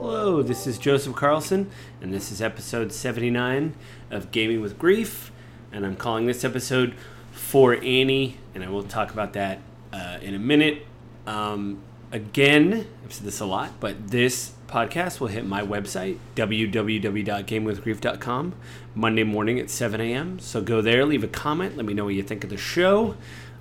Hello, this is Joseph Carlson, and this is episode 79 of Gaming with Grief. And I'm calling this episode For Annie, and I will talk about that uh, in a minute. Um, again, I've said this a lot, but this podcast will hit my website, www.gamewithgrief.com, Monday morning at 7 a.m. So go there, leave a comment, let me know what you think of the show.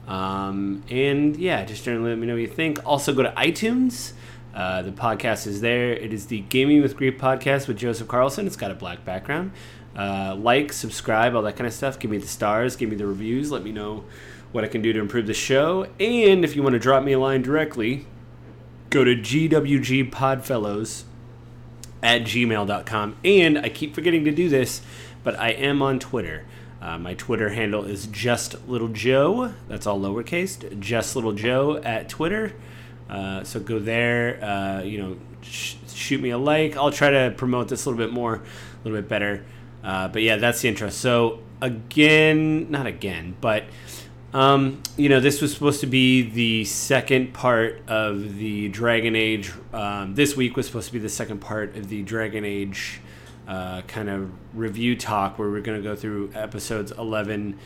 Um, and yeah, just generally let me know what you think. Also, go to iTunes. Uh, the podcast is there. It is the Gaming with Grief podcast with Joseph Carlson. It's got a black background. Uh, like, subscribe, all that kind of stuff. Give me the stars, give me the reviews. Let me know what I can do to improve the show. And if you want to drop me a line directly, go to gwgpodfellows at gmail.com. And I keep forgetting to do this, but I am on Twitter. Uh, my Twitter handle is just little Joe. That's all lowercase. Just little Joe at Twitter. Uh, so go there. Uh, you know, sh- shoot me a like. I'll try to promote this a little bit more, a little bit better. Uh, but yeah, that's the intro. So again, not again, but um, you know, this was supposed to be the second part of the Dragon Age. Um, this week was supposed to be the second part of the Dragon Age uh, kind of review talk where we're going to go through episodes 11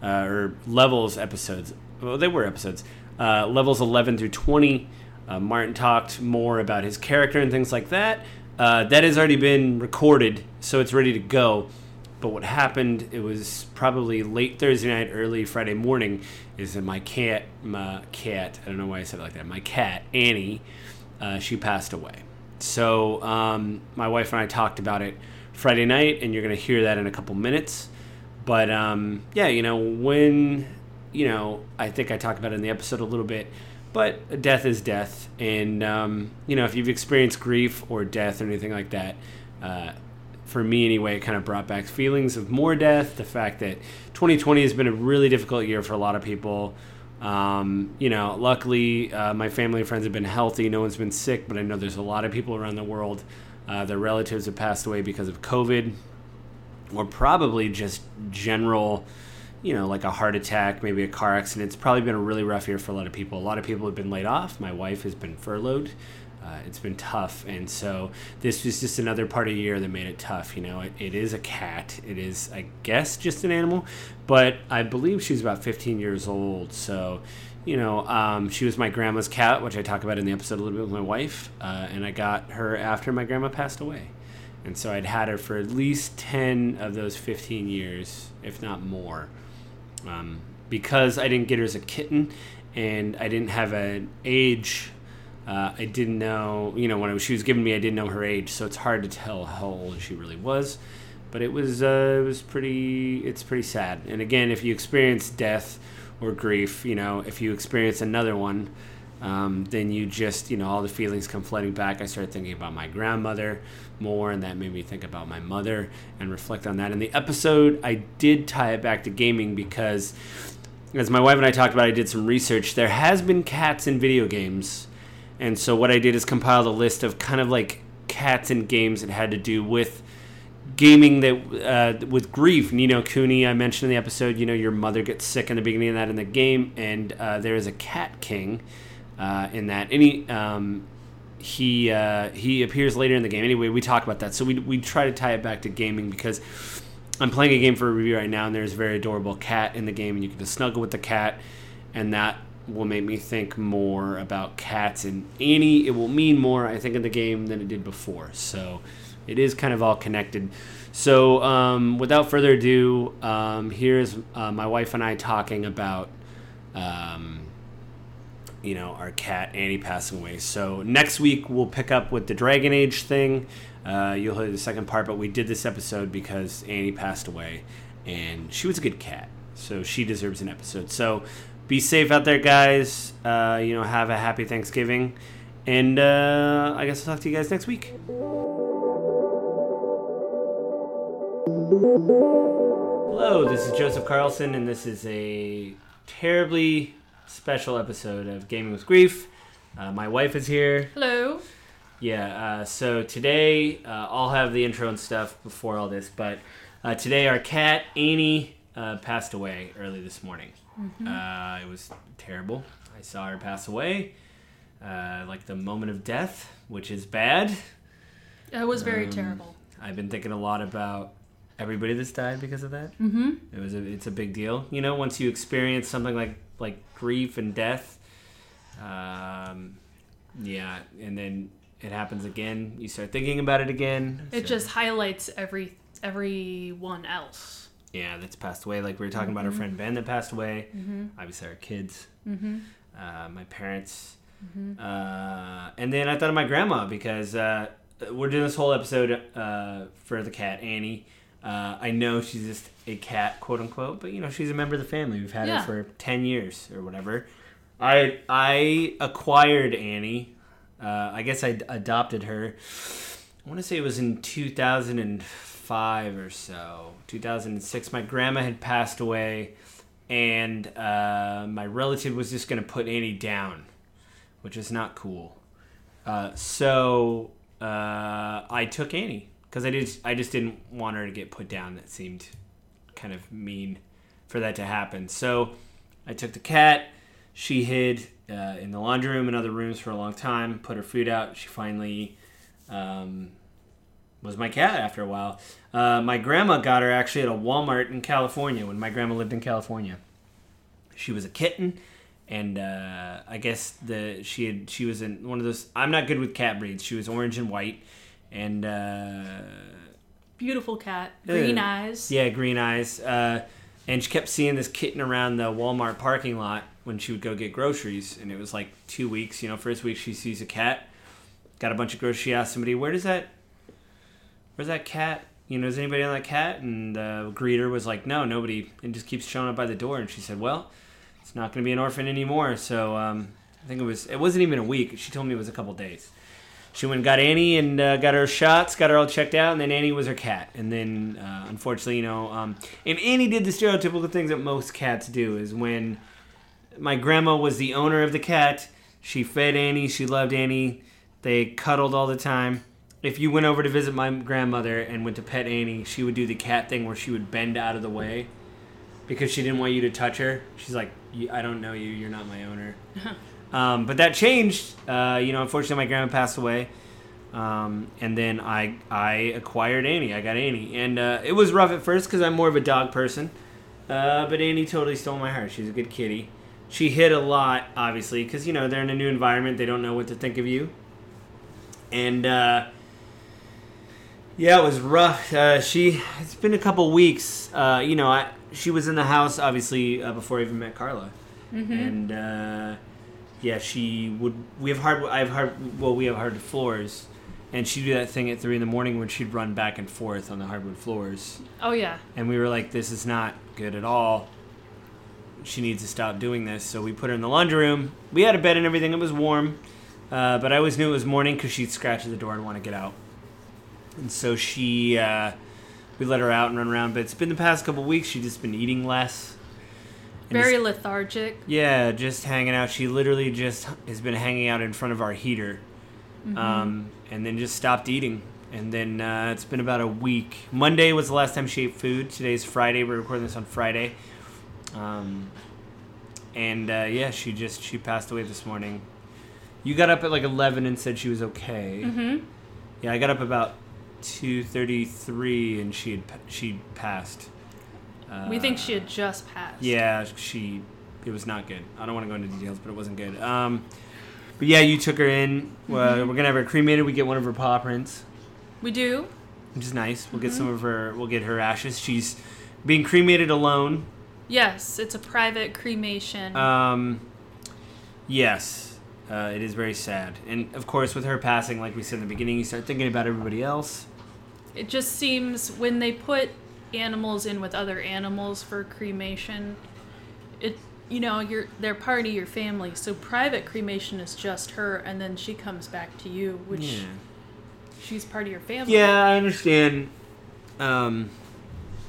uh, or levels episodes. Well, they were episodes. Uh, levels 11 through 20. Uh, Martin talked more about his character and things like that. Uh, that has already been recorded, so it's ready to go. But what happened, it was probably late Thursday night, early Friday morning, is that my cat, my cat, I don't know why I said it like that, my cat, Annie, she passed away. So um, my wife and I talked about it Friday night, and you're going to hear that in a couple minutes. But um, yeah, you know, when, you know, I think I talked about it in the episode a little bit, but death is death. And, um, you know, if you've experienced grief or death or anything like that, uh, for me anyway, it kind of brought back feelings of more death. The fact that 2020 has been a really difficult year for a lot of people. Um, you know, luckily, uh, my family and friends have been healthy. No one's been sick, but I know there's a lot of people around the world. Uh, their relatives have passed away because of COVID, or probably just general, you know, like a heart attack, maybe a car accident. It's probably been a really rough year for a lot of people. A lot of people have been laid off. My wife has been furloughed. Uh, it's been tough, and so this was just another part of the year that made it tough. You know, it, it is a cat. It is, I guess, just an animal, but I believe she's about 15 years old. So, you know, um, she was my grandma's cat, which I talk about in the episode a little bit with my wife, uh, and I got her after my grandma passed away, and so I'd had her for at least 10 of those 15 years, if not more, um, because I didn't get her as a kitten, and I didn't have an age uh, I didn't know, you know, when she was giving me, I didn't know her age, so it's hard to tell how old she really was. But it was, uh, it was pretty, it's pretty sad. And again, if you experience death or grief, you know, if you experience another one, um, then you just, you know, all the feelings come flooding back. I started thinking about my grandmother more, and that made me think about my mother and reflect on that. In the episode, I did tie it back to gaming because, as my wife and I talked about, I did some research. There has been cats in video games and so what I did is compiled a list of kind of like cats and games that had to do with gaming that uh, with grief. Ni no Kuni, I mentioned in the episode. You know, your mother gets sick in the beginning of that in the game, and uh, there is a cat king uh, in that. Any um, he uh, he appears later in the game. Anyway, we talk about that. So we we try to tie it back to gaming because. I'm playing a game for a review right now, and there's a very adorable cat in the game, and you can just snuggle with the cat, and that will make me think more about cats and Annie. It will mean more, I think, in the game than it did before. So it is kind of all connected. So um, without further ado, um, here's uh, my wife and I talking about, um, you know, our cat Annie passing away. So next week we'll pick up with the Dragon Age thing. Uh, you'll hear the second part, but we did this episode because Annie passed away, and she was a good cat, so she deserves an episode. So be safe out there, guys. Uh, you know, have a happy Thanksgiving. And uh, I guess I'll talk to you guys next week. Hello, this is Joseph Carlson, and this is a terribly special episode of Gaming with Grief. Uh, my wife is here. Hello. Yeah, uh, so today uh, I'll have the intro and stuff before all this, but uh, today our cat, Annie, uh, passed away early this morning. Uh, it was terrible. I saw her pass away, uh, like the moment of death, which is bad. It was very Um, terrible. I've been thinking a lot about everybody that's died because of that. Mm-hmm. It was a, it's a big deal. You know, once you experience something like like grief and death, um, yeah, and then it happens again. You start thinking about it again. It So- just highlights every everyone else. Yeah, that's passed away. Like we were talking about our friend Ben that passed away. Mm-hmm. Obviously, our kids, Mm-hmm. uh, my parents, Mm-hmm. uh, and then I thought of my grandma because uh, we're doing this whole episode uh, for the cat Annie. Uh, I know she's just a cat, quote unquote, but you know she's a member of the family. We've had Yeah. her for ten years or whatever. I I acquired Annie. Uh, I guess I d- adopted her. I want to say it was in 2005 or so, 2006. My grandma had passed away, and uh, my relative was just going to put Annie down, which is not cool. Uh, so uh, I took Annie because I just I just didn't want her to get put down. That seemed kind of mean for that to happen. So I took the cat. She hid uh, in the laundry room and other rooms for a long time. Put her food out. She finally um, was my cat after a while. Uh, my grandma got her actually at a Walmart in California when my grandma lived in California. She was a kitten, and uh, I guess the she had she was in one of those. I'm not good with cat breeds. She was orange and white, and uh, Beautiful cat, green eyes. yeah, green eyes. Uh, and she kept seeing this kitten around the Walmart parking lot when she would go get groceries. And it was like two weeks. You know, first week she sees a cat, got a bunch of groceries. She asked somebody, "Where does that? Where's that cat? You know, is anybody on that cat?" And the greeter was like, "No, nobody." And just keeps showing up by the door. And she said, "Well, it's not going to be an orphan anymore." So um, I think it was. It wasn't even a week. She told me it was a couple days she went and got Annie and uh, got her shots, got her all checked out, and then Annie was her cat. And then, uh, unfortunately, you know, um, and Annie did the stereotypical things that most cats do. Is when my grandma was the owner of the cat, she fed Annie, she loved Annie, they cuddled all the time. If you went over to visit my grandmother and went to pet Annie, she would do the cat thing where she would bend out of the way because she didn't want you to touch her. She's like, I don't know you, you're not my owner. Um, but that changed. Uh, you know, unfortunately, my grandma passed away, um, and then I I acquired Annie. I got Annie, and uh, it was rough at first because I'm more of a dog person. Uh, but Annie totally stole my heart. She's a good kitty. She hid a lot, obviously, because you know they're in a new environment. They don't know what to think of you, and uh, yeah, it was rough. Uh, she it's been a couple weeks. Uh, you know, I she was in the house obviously uh, before I even met Carla, and uh, yeah, she would. We have hard. I have hard. Well, we have hard floors, and she'd do that thing at three in the morning when she'd run back and forth on the hardwood floors, Oh yeah. and we were like, "This is not good at all." She needs to stop doing this. So we put her in the laundry room. We had a bed and everything. It was warm, uh, but I always knew it was morning because she'd scratch at the door and want to get out. And so she, uh, we let her out and run around. But it's been the past couple weeks. She's just been eating less. Very just- lethargic. yeah, just hanging out. She literally just has been hanging out in front of our heater, um, and then just stopped eating. And then uh, it's been about a week. Monday was the last time she ate food. Today's Friday. We're recording this on Friday. Um, and uh, yeah, she just she passed away this morning. You got up at like eleven and said she was okay. Mm-hmm. Yeah, I got up about two thirty three, and she had she passed. Uh, we think she had just passed. yeah, she. It was not good. I don't want to go into details, but it wasn't good. Um, but yeah, you took her in. Uh, Mm-hmm. we're gonna have her cremated. We get one of her paw prints, We do. which is nice. We'll get Mm-hmm. some of her. We'll get her ashes. She's being cremated alone. Yes, it's a private cremation. Um, yes, uh, it is very sad. And of course, with her passing, like we said in the beginning, you start thinking about everybody else. It just seems when they put animals in with other animals for cremation, it you know you're they're part of your family. So private cremation is just her, and then she comes back to you, which yeah. she's part of your family. Yeah, I understand. Um,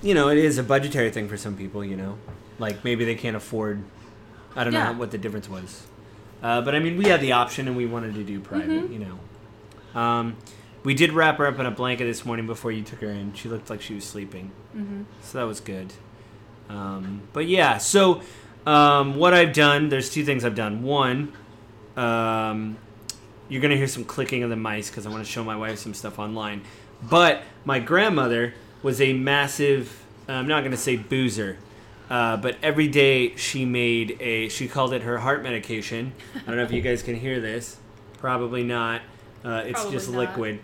you know, it is a budgetary thing for some people. You know, like maybe they can't afford. I don't Yeah. know what the difference was, uh, but I mean, we had the option and we wanted to do private. Mm-hmm. You know, um, we did wrap her up in a blanket this morning before you took her in. She looked like she was sleeping, Mm-hmm. so that was good. Um, but yeah, so um, what I've done, there's two things I've done. One, um, you're gonna hear some clicking of the mice because I want to show my wife some stuff online. But my grandmother was a massive. I'm not gonna say boozer, uh, but every day she made a. She called it her heart medication. I don't know if you guys can hear this. Probably not. Uh, it's Probably just not. liquid.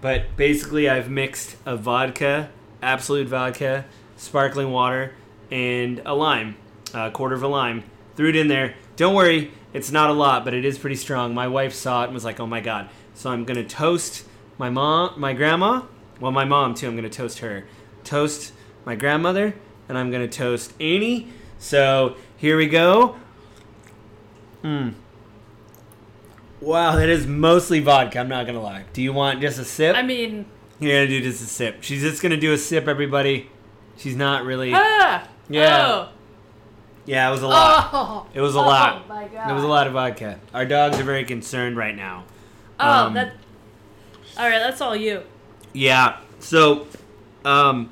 But basically, I've mixed a vodka, Absolut vodka, sparkling water, and a lime, a quarter of a lime. Threw it in there. Don't worry, it's not a lot, but it is pretty strong. My wife saw it and was like, "Oh my god!" So I'm gonna toast my mom, my grandma. Well, my mom too. I'm gonna toast her. Toast my grandmother, and I'm gonna toast Annie. So here we go. Hmm. Wow, that is mostly vodka. I'm not gonna lie. Do you want just a sip? I mean, You're gonna do just a sip. She's just gonna do a sip, everybody. She's not really. ah, Yeah. Yeah, it was a lot. Oh, It was a oh lot. my god. It was a lot of vodka. Our dogs are very concerned right now. Oh, Um, that. All right, that's all you. Yeah. So, um,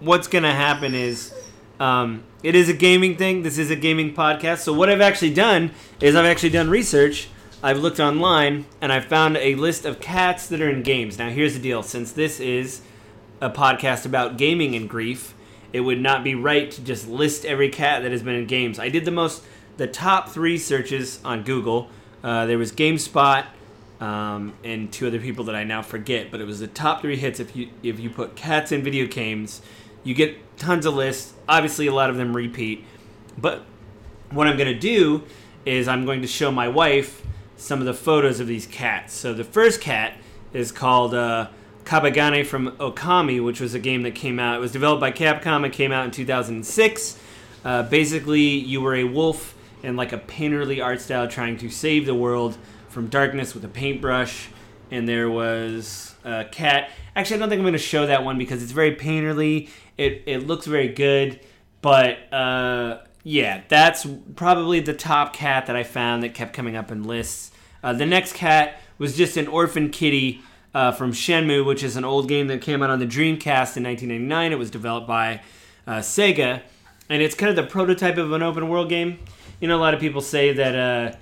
what's gonna happen is, um, it is a gaming thing. This is a gaming podcast. So what I've actually done is I've actually done research. I've looked online and I found a list of cats that are in games. Now here's the deal: since this is a podcast about gaming and grief, it would not be right to just list every cat that has been in games. I did the most, the top three searches on Google. Uh, there was GameSpot um, and two other people that I now forget, but it was the top three hits. If you if you put cats in video games, you get tons of lists. Obviously, a lot of them repeat. But what I'm going to do is I'm going to show my wife some of the photos of these cats. So the first cat is called uh, Kabegami from Okami, which was a game that came out. It was developed by Capcom. It came out in 2006. Uh, basically, you were a wolf in like a painterly art style trying to save the world from darkness with a paintbrush. And there was a cat. Actually, I don't think I'm going to show that one because it's very painterly. It, it looks very good. But uh, yeah, that's probably the top cat that I found that kept coming up in lists. Uh, the next cat was just an orphan kitty uh, from Shenmue, which is an old game that came out on the Dreamcast in 1999. It was developed by uh, Sega, and it's kind of the prototype of an open world game. You know, a lot of people say that uh,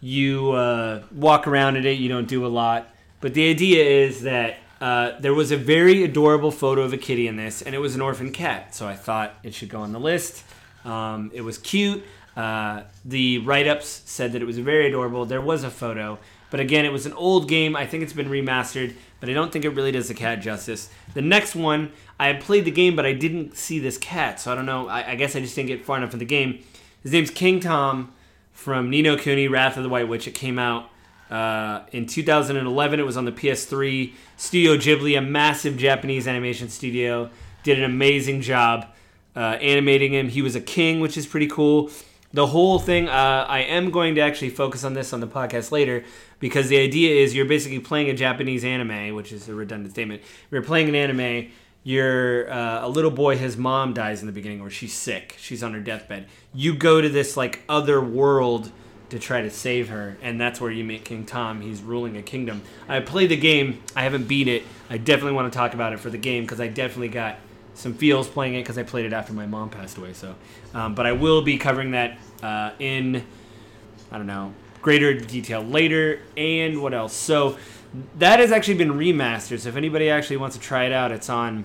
you uh, walk around in it, you don't do a lot, but the idea is that uh, there was a very adorable photo of a kitty in this, and it was an orphan cat. So I thought it should go on the list. Um, it was cute. Uh, the write ups said that it was very adorable. There was a photo, but again, it was an old game. I think it's been remastered, but I don't think it really does the cat justice. The next one, I played the game, but I didn't see this cat, so I don't know. I, I guess I just didn't get far enough in the game. His name's King Tom from Ni no Kuni, Wrath of the White Witch. It came out uh, in 2011. It was on the PS3. Studio Ghibli, a massive Japanese animation studio, did an amazing job uh, animating him. He was a king, which is pretty cool. The whole thing, uh, I am going to actually focus on this on the podcast later because the idea is you're basically playing a Japanese anime, which is a redundant statement. You're playing an anime. You're uh, a little boy. His mom dies in the beginning, or she's sick. She's on her deathbed. You go to this like other world to try to save her, and that's where you meet King Tom. He's ruling a kingdom. I played the game. I haven't beat it. I definitely want to talk about it for the game because I definitely got some feels playing it because I played it after my mom passed away. So, um, but I will be covering that uh, in I don't know greater detail later. And what else? So that has actually been remastered. So if anybody actually wants to try it out, it's on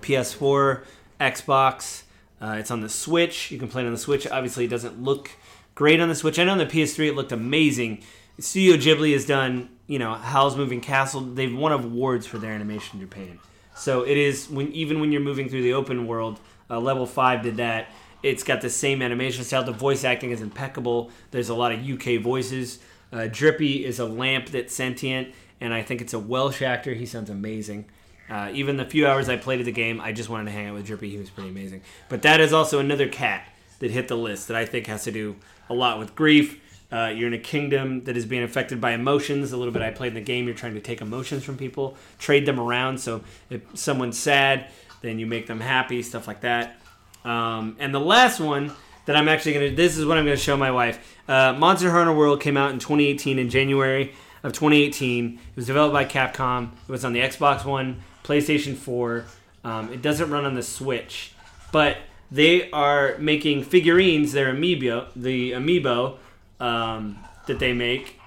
PS4, Xbox. Uh, it's on the Switch. You can play it on the Switch. Obviously, it doesn't look great on the Switch. I know on the PS3 it looked amazing. Studio Ghibli has done, you know, Howl's Moving Castle. They've won awards for their animation in Japan. So it is when even when you're moving through the open world, uh, level five did that. It's got the same animation style. The voice acting is impeccable. There's a lot of UK voices. Uh, Drippy is a lamp that's sentient, and I think it's a Welsh actor. He sounds amazing. Uh, even the few hours I played of the game, I just wanted to hang out with Drippy. He was pretty amazing. But that is also another cat that hit the list that I think has to do a lot with grief. Uh, you're in a kingdom that is being affected by emotions. A little bit I played in the game. You're trying to take emotions from people, trade them around. So if someone's sad, then you make them happy, stuff like that. Um, and the last one that I'm actually gonna this is what I'm gonna show my wife. Uh, Monster Hunter World came out in 2018 in January of 2018. It was developed by Capcom. It was on the Xbox One, PlayStation 4. Um, it doesn't run on the Switch, but They are making figurines. Their amiibo, the amiibo um, that they make.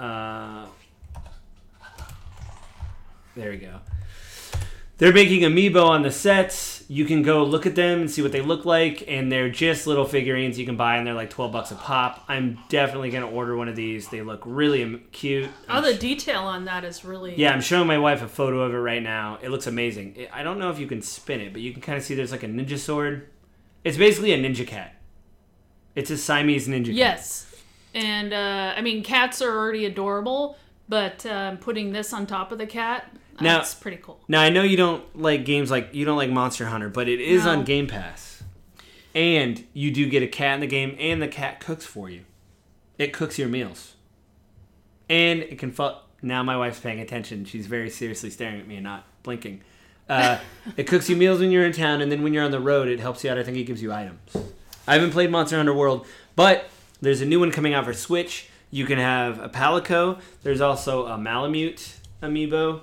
Uh, there we go. They're making amiibo on the sets. You can go look at them and see what they look like, and they're just little figurines you can buy, and they're like twelve bucks a pop. I'm definitely gonna order one of these. They look really cute. Oh, the detail on that is really Yeah, I'm showing my wife a photo of it right now. It looks amazing. I don't know if you can spin it, but you can kind of see there's like a ninja sword. It's basically a ninja cat. It's a Siamese ninja cat. And uh, I mean cats are already adorable, but um, putting this on top of the cat, Now- that's pretty cool. Now I know you don't like games like you don't like Monster Hunter, but it is No. on Game Pass, and you do get a cat in the game, and the cat cooks for you. It cooks your meals, and it can. Fu- now my wife's paying attention. She's very seriously staring at me and not blinking. Uh, it cooks you meals when you're in town, and then when you're on the road, it helps you out. I think it gives you items. I haven't played Monster Hunter World, but there's a new one coming out for Switch. You can have a Palico. There's also a Palamute amiibo.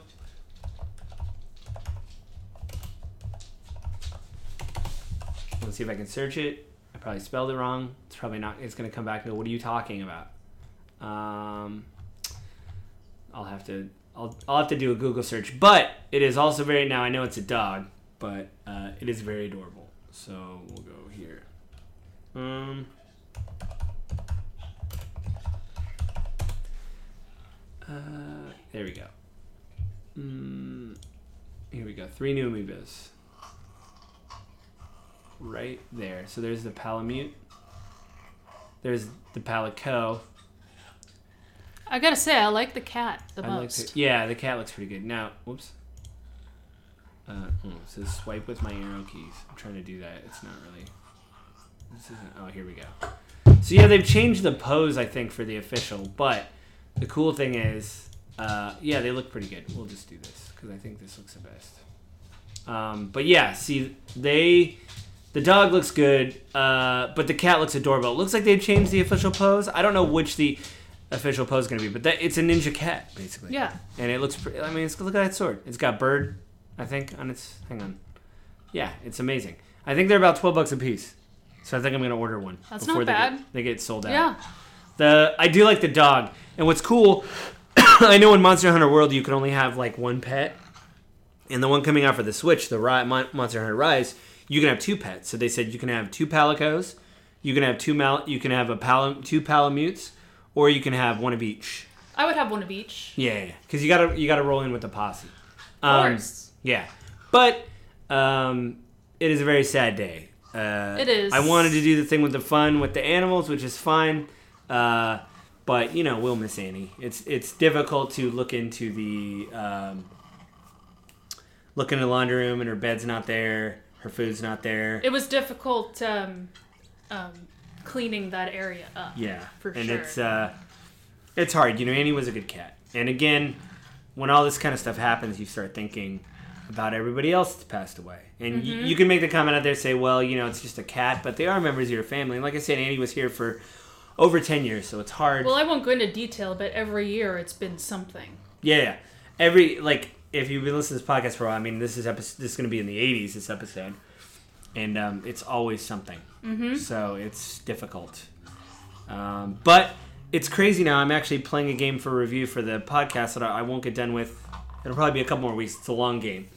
Let's see if I can search it. I probably spelled it wrong. It's probably not. It's gonna come back go, "What are you talking about?" Um, I'll have to. I'll, I'll have to do a Google search. But it is also very. Now I know it's a dog, but uh, it is very adorable. So we'll go here. Um. Uh, there we go. Mm, here we go. Three new amiibos right there. So there's the Palamute. There's the Palico. I gotta say, I like the cat the I like most. the, yeah, the cat looks pretty good. Now, whoops. Uh, oh, it says swipe with my arrow keys. I'm trying to do that. It's not really. This isn't. Oh, here we go. So yeah, they've changed the pose, I think, for the official. But the cool thing is, uh, yeah, they look pretty good. We'll just do this because I think this looks the best. Um, but yeah, see, they the dog looks good, uh, but the cat looks adorable. It looks like they've changed the official pose. I don't know which the official pose is going to be, but that, it's a ninja cat basically. Yeah. And it looks. Pretty, I mean, it's, look at that sword. It's got bird, I think, on its. Hang on. Yeah, it's amazing. I think they're about twelve bucks a piece, so I think I'm going to order one. That's before not they bad. Get, they get sold out. Yeah. The I do like the dog, and what's cool, I know in Monster Hunter World you can only have like one pet, and the one coming out for the Switch, the Ri- Mon- Monster Hunter Rise, you can have two pets. So they said you can have two Palicos, you can have two mal, you can have a pal, two Palamutes, or you can have one of each. I would have one of each. Yeah, because you gotta you gotta roll in with the posse. Of Um, course. yeah, but um, it is a very sad day. Uh, It is. I wanted to do the thing with the fun with the animals, which is fine. Uh, but you know, we'll miss Annie. It's it's difficult to look into the um, look in the laundry room and her bed's not there, her food's not there. It was difficult um, um, cleaning that area up. Yeah, For and sure. it's uh, it's hard. You know, Annie was a good cat, and again, when all this kind of stuff happens, you start thinking about everybody else that's passed away, and Mm-hmm. you can make the comment out there, say, well, you know, it's just a cat, but they are members of your family. And like I said, Annie was here for over ten years, so it's hard. Well, I won't go into detail, but every year it's been something. yeah, yeah. every like if you've been listening to this podcast for a while, I mean, this is episode, this is going to be in the '80s. This episode, and um, it's always something. Mm-hmm. So it's difficult. Um, but it's crazy now. I'm actually playing a game for review for the podcast that I I won't get done with. It'll probably be a couple more weeks. It's a long game.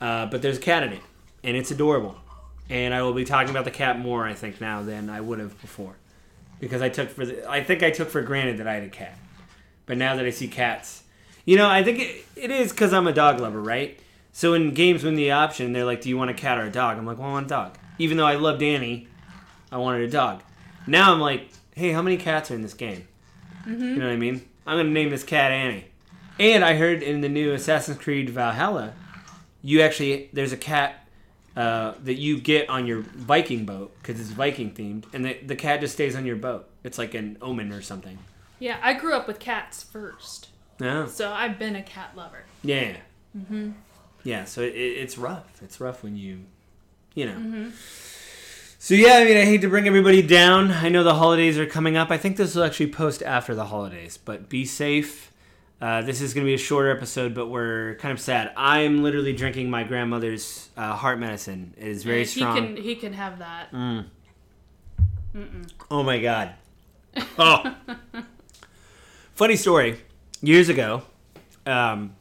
Uh, but there's a cat in it, and it's adorable. And I will be talking about the cat more, I think, now than I would have before, because I took for the, I think I took for granted that I had a cat. But now that I see cats, you know, I think it, it is because I'm a dog lover, right? So in games, when the option, they're like, "Do you want a cat or a dog?" I'm like, "Well, I want a dog." Even though I love Danny, I wanted a dog. Now I'm like, "Hey, how many cats are in this game?" Mm-hmm. You know what I mean? I'm gonna name this cat Annie. And I heard in the new Assassin's Creed Valhalla, you actually there's a cat uh, that you get on your Viking boat because it's Viking themed, and the, the cat just stays on your boat. It's like an omen or something. Yeah, I grew up with cats first, Yeah. so I've been a cat lover. Yeah. Mm-hmm. Yeah. So it, it's rough. It's rough when you, you know. So yeah, I mean, I hate to bring everybody down. I know the holidays are coming up. I think this will actually post after the holidays, but be safe. Uh, this is going to be a shorter episode, but we're kind of sad. I'm literally drinking my grandmother's uh, heart medicine. It is very he strong. can he can have that. Mm. Oh my god. Oh. Funny story. Years ago, um,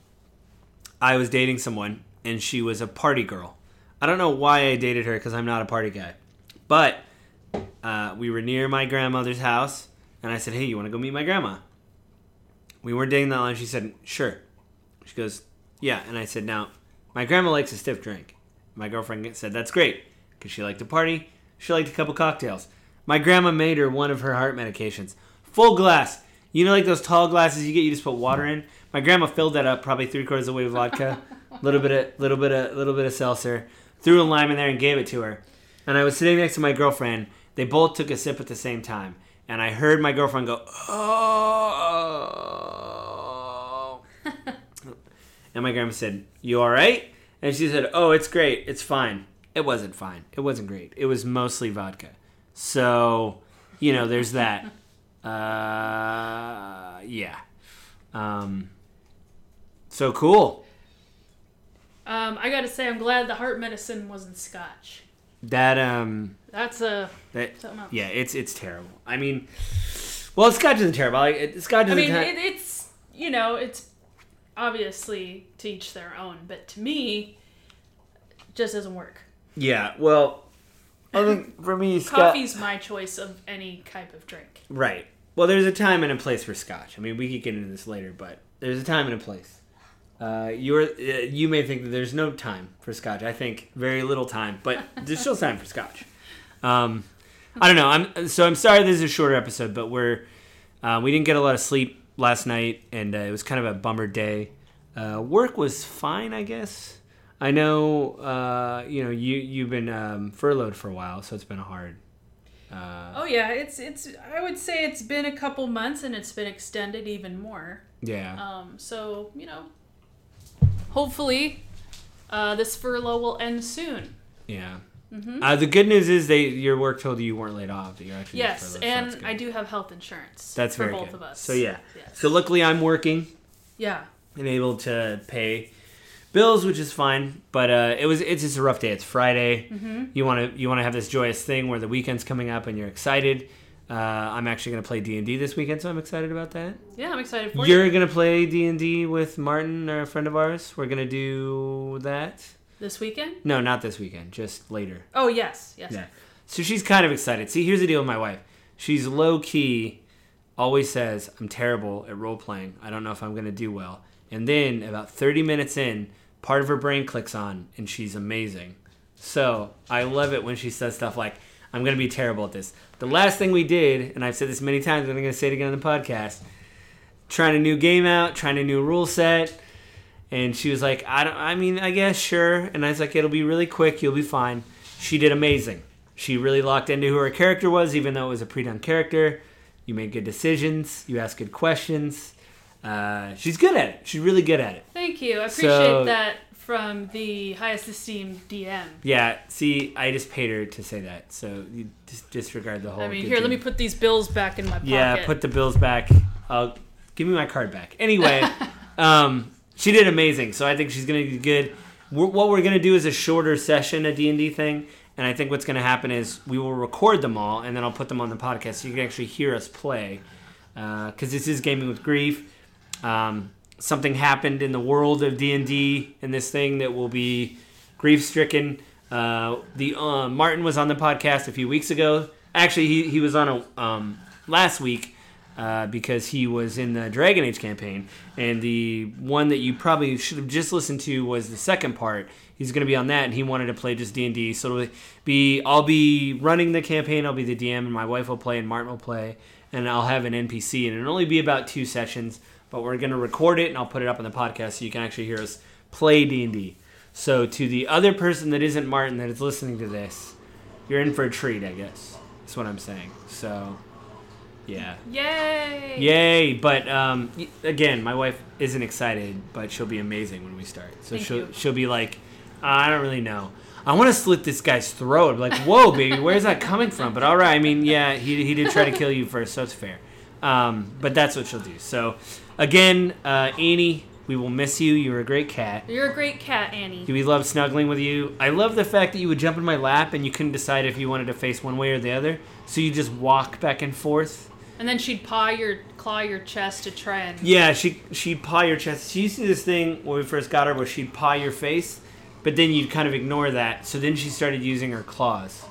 I was dating someone, and she was a party girl. I don't know why I dated her because I'm not a party guy, but uh, we were near my grandmother's house, and I said, "Hey, you want to go meet my grandma?" We weren't dating that long. She said, "Sure." She goes, "Yeah," and I said, "Now, my grandma likes a stiff drink." My girlfriend said, "That's great," because she liked to party. She liked a couple cocktails. My grandma made her one of her heart medications, full glass. You know, like those tall glasses you get, you just put water in. My grandma filled that up, probably three quarters of the way with vodka, A little bit of, little bit of, little bit of seltzer, threw a lime in there and gave it to her. And I was sitting next to my girlfriend. They both took a sip at the same time, and I heard my girlfriend go, "Oh." And my grandma said, "You all right?" And she said, "Oh, it's great. It's fine." It wasn't fine. It wasn't great. It was mostly vodka. So, you know, there's that. Uh, yeah. Um, so cool. Um, I gotta say, I'm glad the heart medicine wasn't scotch. That um, That's a that something else. yeah, it's it's terrible. I mean, well, Scotch isn't terrible. Like it, Scotch I isn't. mean, ki- it, it's you know, it's obviously to each their own, but to me, it just doesn't work. yeah. Well, I think for me, Scotch. Coffee's my choice of any type of drink. Right. Well, there's a time and a place for Scotch. I mean, we could get into this later, but there's a time and a place. Uh, you're uh, you may think that there's no time for Scotch. I think very little time, but there's still time for Scotch. Um, I don't know. I'm so I'm sorry this is a shorter episode, but we're uh, we didn't get a lot of sleep last night, and uh, it was kind of a bummer day. Uh, work was fine, I guess. I know uh, you know you you've been um, furloughed for a while, so it's been a hard. Uh, Oh yeah, it's it's. I would say it's been a couple months, and it's been extended even more. yeah. Um, so you know, hopefully, uh, this furlough will end soon. Yeah. Mm-hmm. Uh, the good news is they your work told you you weren't laid off. That you're actually Yes, furloughed, so and. I do have health insurance. That's for very both good. of us. So yeah. Yes. So luckily I'm working yeah. and able to pay bills, which is fine. But uh, it was it's just a rough day. It's Friday. Mm-hmm. You want to you want to have this joyous thing where the weekend's coming up and you're excited. Uh, I'm actually gonna play D and D this weekend, so I'm excited about that. Yeah, I'm excited for you You're gonna play D and D with Martin, a friend of ours. We're gonna do that. This weekend. No, not this weekend. Just later. Oh yes, yes. Yeah. So she's kind of excited. See, here's the deal with my wife. She's low key, always says, I'm terrible at role playing. I don't know if I'm going to do well. And then about 30 minutes in, part of her brain clicks on and she's amazing. So I love it when she says stuff like, I'm going to be terrible at this. The last thing we did, and I've said this many times, and I'm going to say it again on the podcast, trying a new game out, trying a new rule set. And she was like, I don't, I mean, I guess, sure. And I was like, it'll be really quick. You'll be fine. She did amazing. She really locked into who her character was, even though it was a pre-done character. You made good decisions. You asked good questions. Uh, she's good at it. She's really good at it. Thank you. I appreciate So- that from the highest esteemed DM. Yeah. See, I just paid her to say that, so you just disregard the whole. Thing. I mean, here, let me put these bills back in my pocket. Yeah, put the bills back. I'll give me my card back. Anyway, um, she did amazing. So I think she's gonna be good. We're, what we're gonna do is a shorter session, a D and D thing, and I think what's gonna happen is we will record them all, and then I'll put them on the podcast so you can actually hear us play. Because this is gaming with grief. Um, something happened in the world of D and this thing that will be grief stricken. Uh, the uh, Martin was on the podcast a few weeks ago. Actually, he, he was on a um, last week uh, because he was in the Dragon Age campaign, and the one that you probably should have just listened to was the second part. He's going to be on that, and he wanted to play just D and D. So it'll be I'll be running the campaign. I'll be the DM, and my wife will play, and Martin will play, and I'll have an NPC, and it'll only be about two sessions. But we're going to record it, and I'll put it up on the podcast so you can actually hear us play D and D. So to the other person that isn't Martin that is listening to this, you're in for a treat, I guess. That's what I'm saying. So, yeah. Yay! Yay! But um, again, my wife isn't excited, but she'll be amazing when we start. So Thank she'll you. she'll be like, I don't really know. I want to slit this guy's throat. Like, whoa, baby, where's that coming from? But all right, I mean, yeah, he, he did try to kill you first, so it's fair. Um, but that's what she'll do. So, again, uh, Annie, we will miss you. You're a great cat. You're a great cat, Annie. We love snuggling with you. I love the fact that you would jump in my lap and you couldn't decide if you wanted to face one way or the other. So you just walk back and forth. And then she'd paw your claw your chest to try and Yeah, she she'd paw your chest. She used to do this thing when we first got her where she'd paw your face, but then you'd kind of ignore that. So then she started using her claws,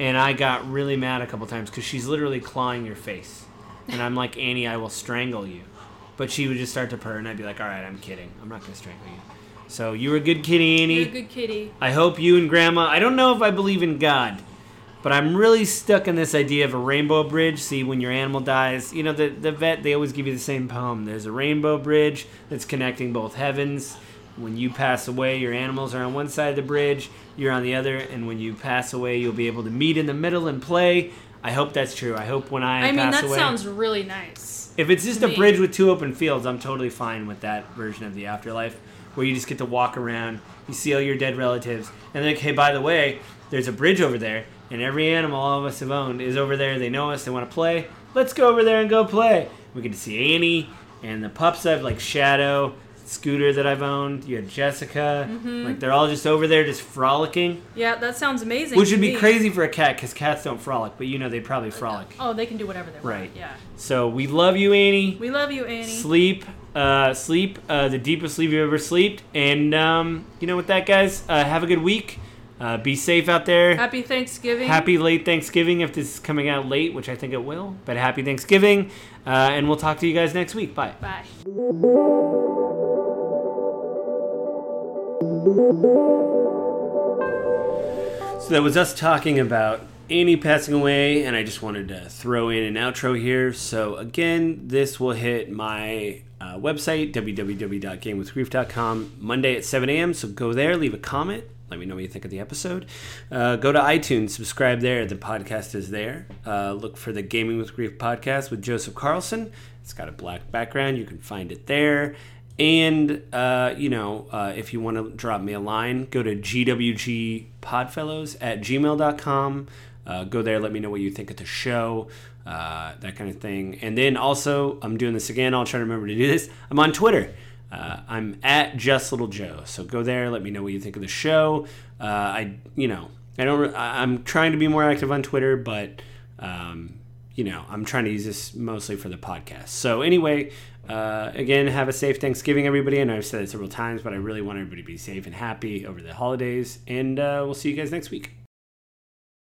and I got really mad a couple times because she's literally clawing your face, and I'm like Annie, I will strangle you, but she would just start to purr, and I'd be like, All right, I'm kidding. I'm not gonna strangle you. So you were a good kitty, Annie. You're a good kitty. I hope you and Grandma. I don't know if I believe in God, but I'm really stuck in this idea of a rainbow bridge. See, when your animal dies, you know, the, the vet, they always give you the same poem. There's a rainbow bridge that's connecting both heavens. When you pass away, your animals are on one side of the bridge, you're on the other, and when you pass away, you'll be able to meet in the middle and play. I hope that's true. I hope when I, I mean, that away. sounds really nice. If it's just a me. bridge with two open fields, I'm totally fine with that version of the afterlife, where you just get to walk around, you see all your dead relatives, and then, hey, by the way, there's a bridge over there, and every animal all of us have owned is over there. They know us, they want to play. Let's go over there and go play. We get to see Annie and the pups I've like Shadow, Scooter that I've owned. You had Jessica. Mm-hmm. Like they're all just over there, just frolicking, Yeah, that sounds amazing. which would be me. crazy for a cat because cats don't frolic, but you know they'd probably frolic. Oh, they can do whatever they want. Right. Yeah. So we love you, Annie. We love you, Annie. Sleep, uh, sleep, uh, the deepest sleep you've ever slept. And um, you know, with that, guys, uh, have a good week. Uh, be safe out there. Happy Thanksgiving. Happy late Thanksgiving if this is coming out late, which I think it will. But happy Thanksgiving, uh, and we'll talk to you guys next week. Bye. Bye. So that was us talking about Annie passing away, and I just wanted to throw in an outro here. So again, this will hit my uh, website www.gamewithgrief.com Monday at 7 a.m. So go there, leave a comment. Let me know what you think of the episode. Uh, go to iTunes, subscribe there. The podcast is there. Uh, look for the Gaming with Grief podcast with Joseph Carlson. It's got a black background. You can find it there. And, uh, you know, uh, if you want to drop me a line, go to gwgpodfellows at gmail.com. Uh, go there, let me know what you think of the show, uh, that kind of thing. And then also, I'm doing this again. I'll try to remember to do this. I'm on Twitter. Uh, I'm at Just Little Joe. So go there, let me know what you think of the show. Uh, I, you know, I don't, I'm trying to be more active on Twitter, but, um, you know, I'm trying to use this mostly for the podcast. So anyway, uh, again, have a safe Thanksgiving, everybody. Know I've said it several times, but I really want everybody to be safe and happy over the holidays. And uh, we'll see you guys next week.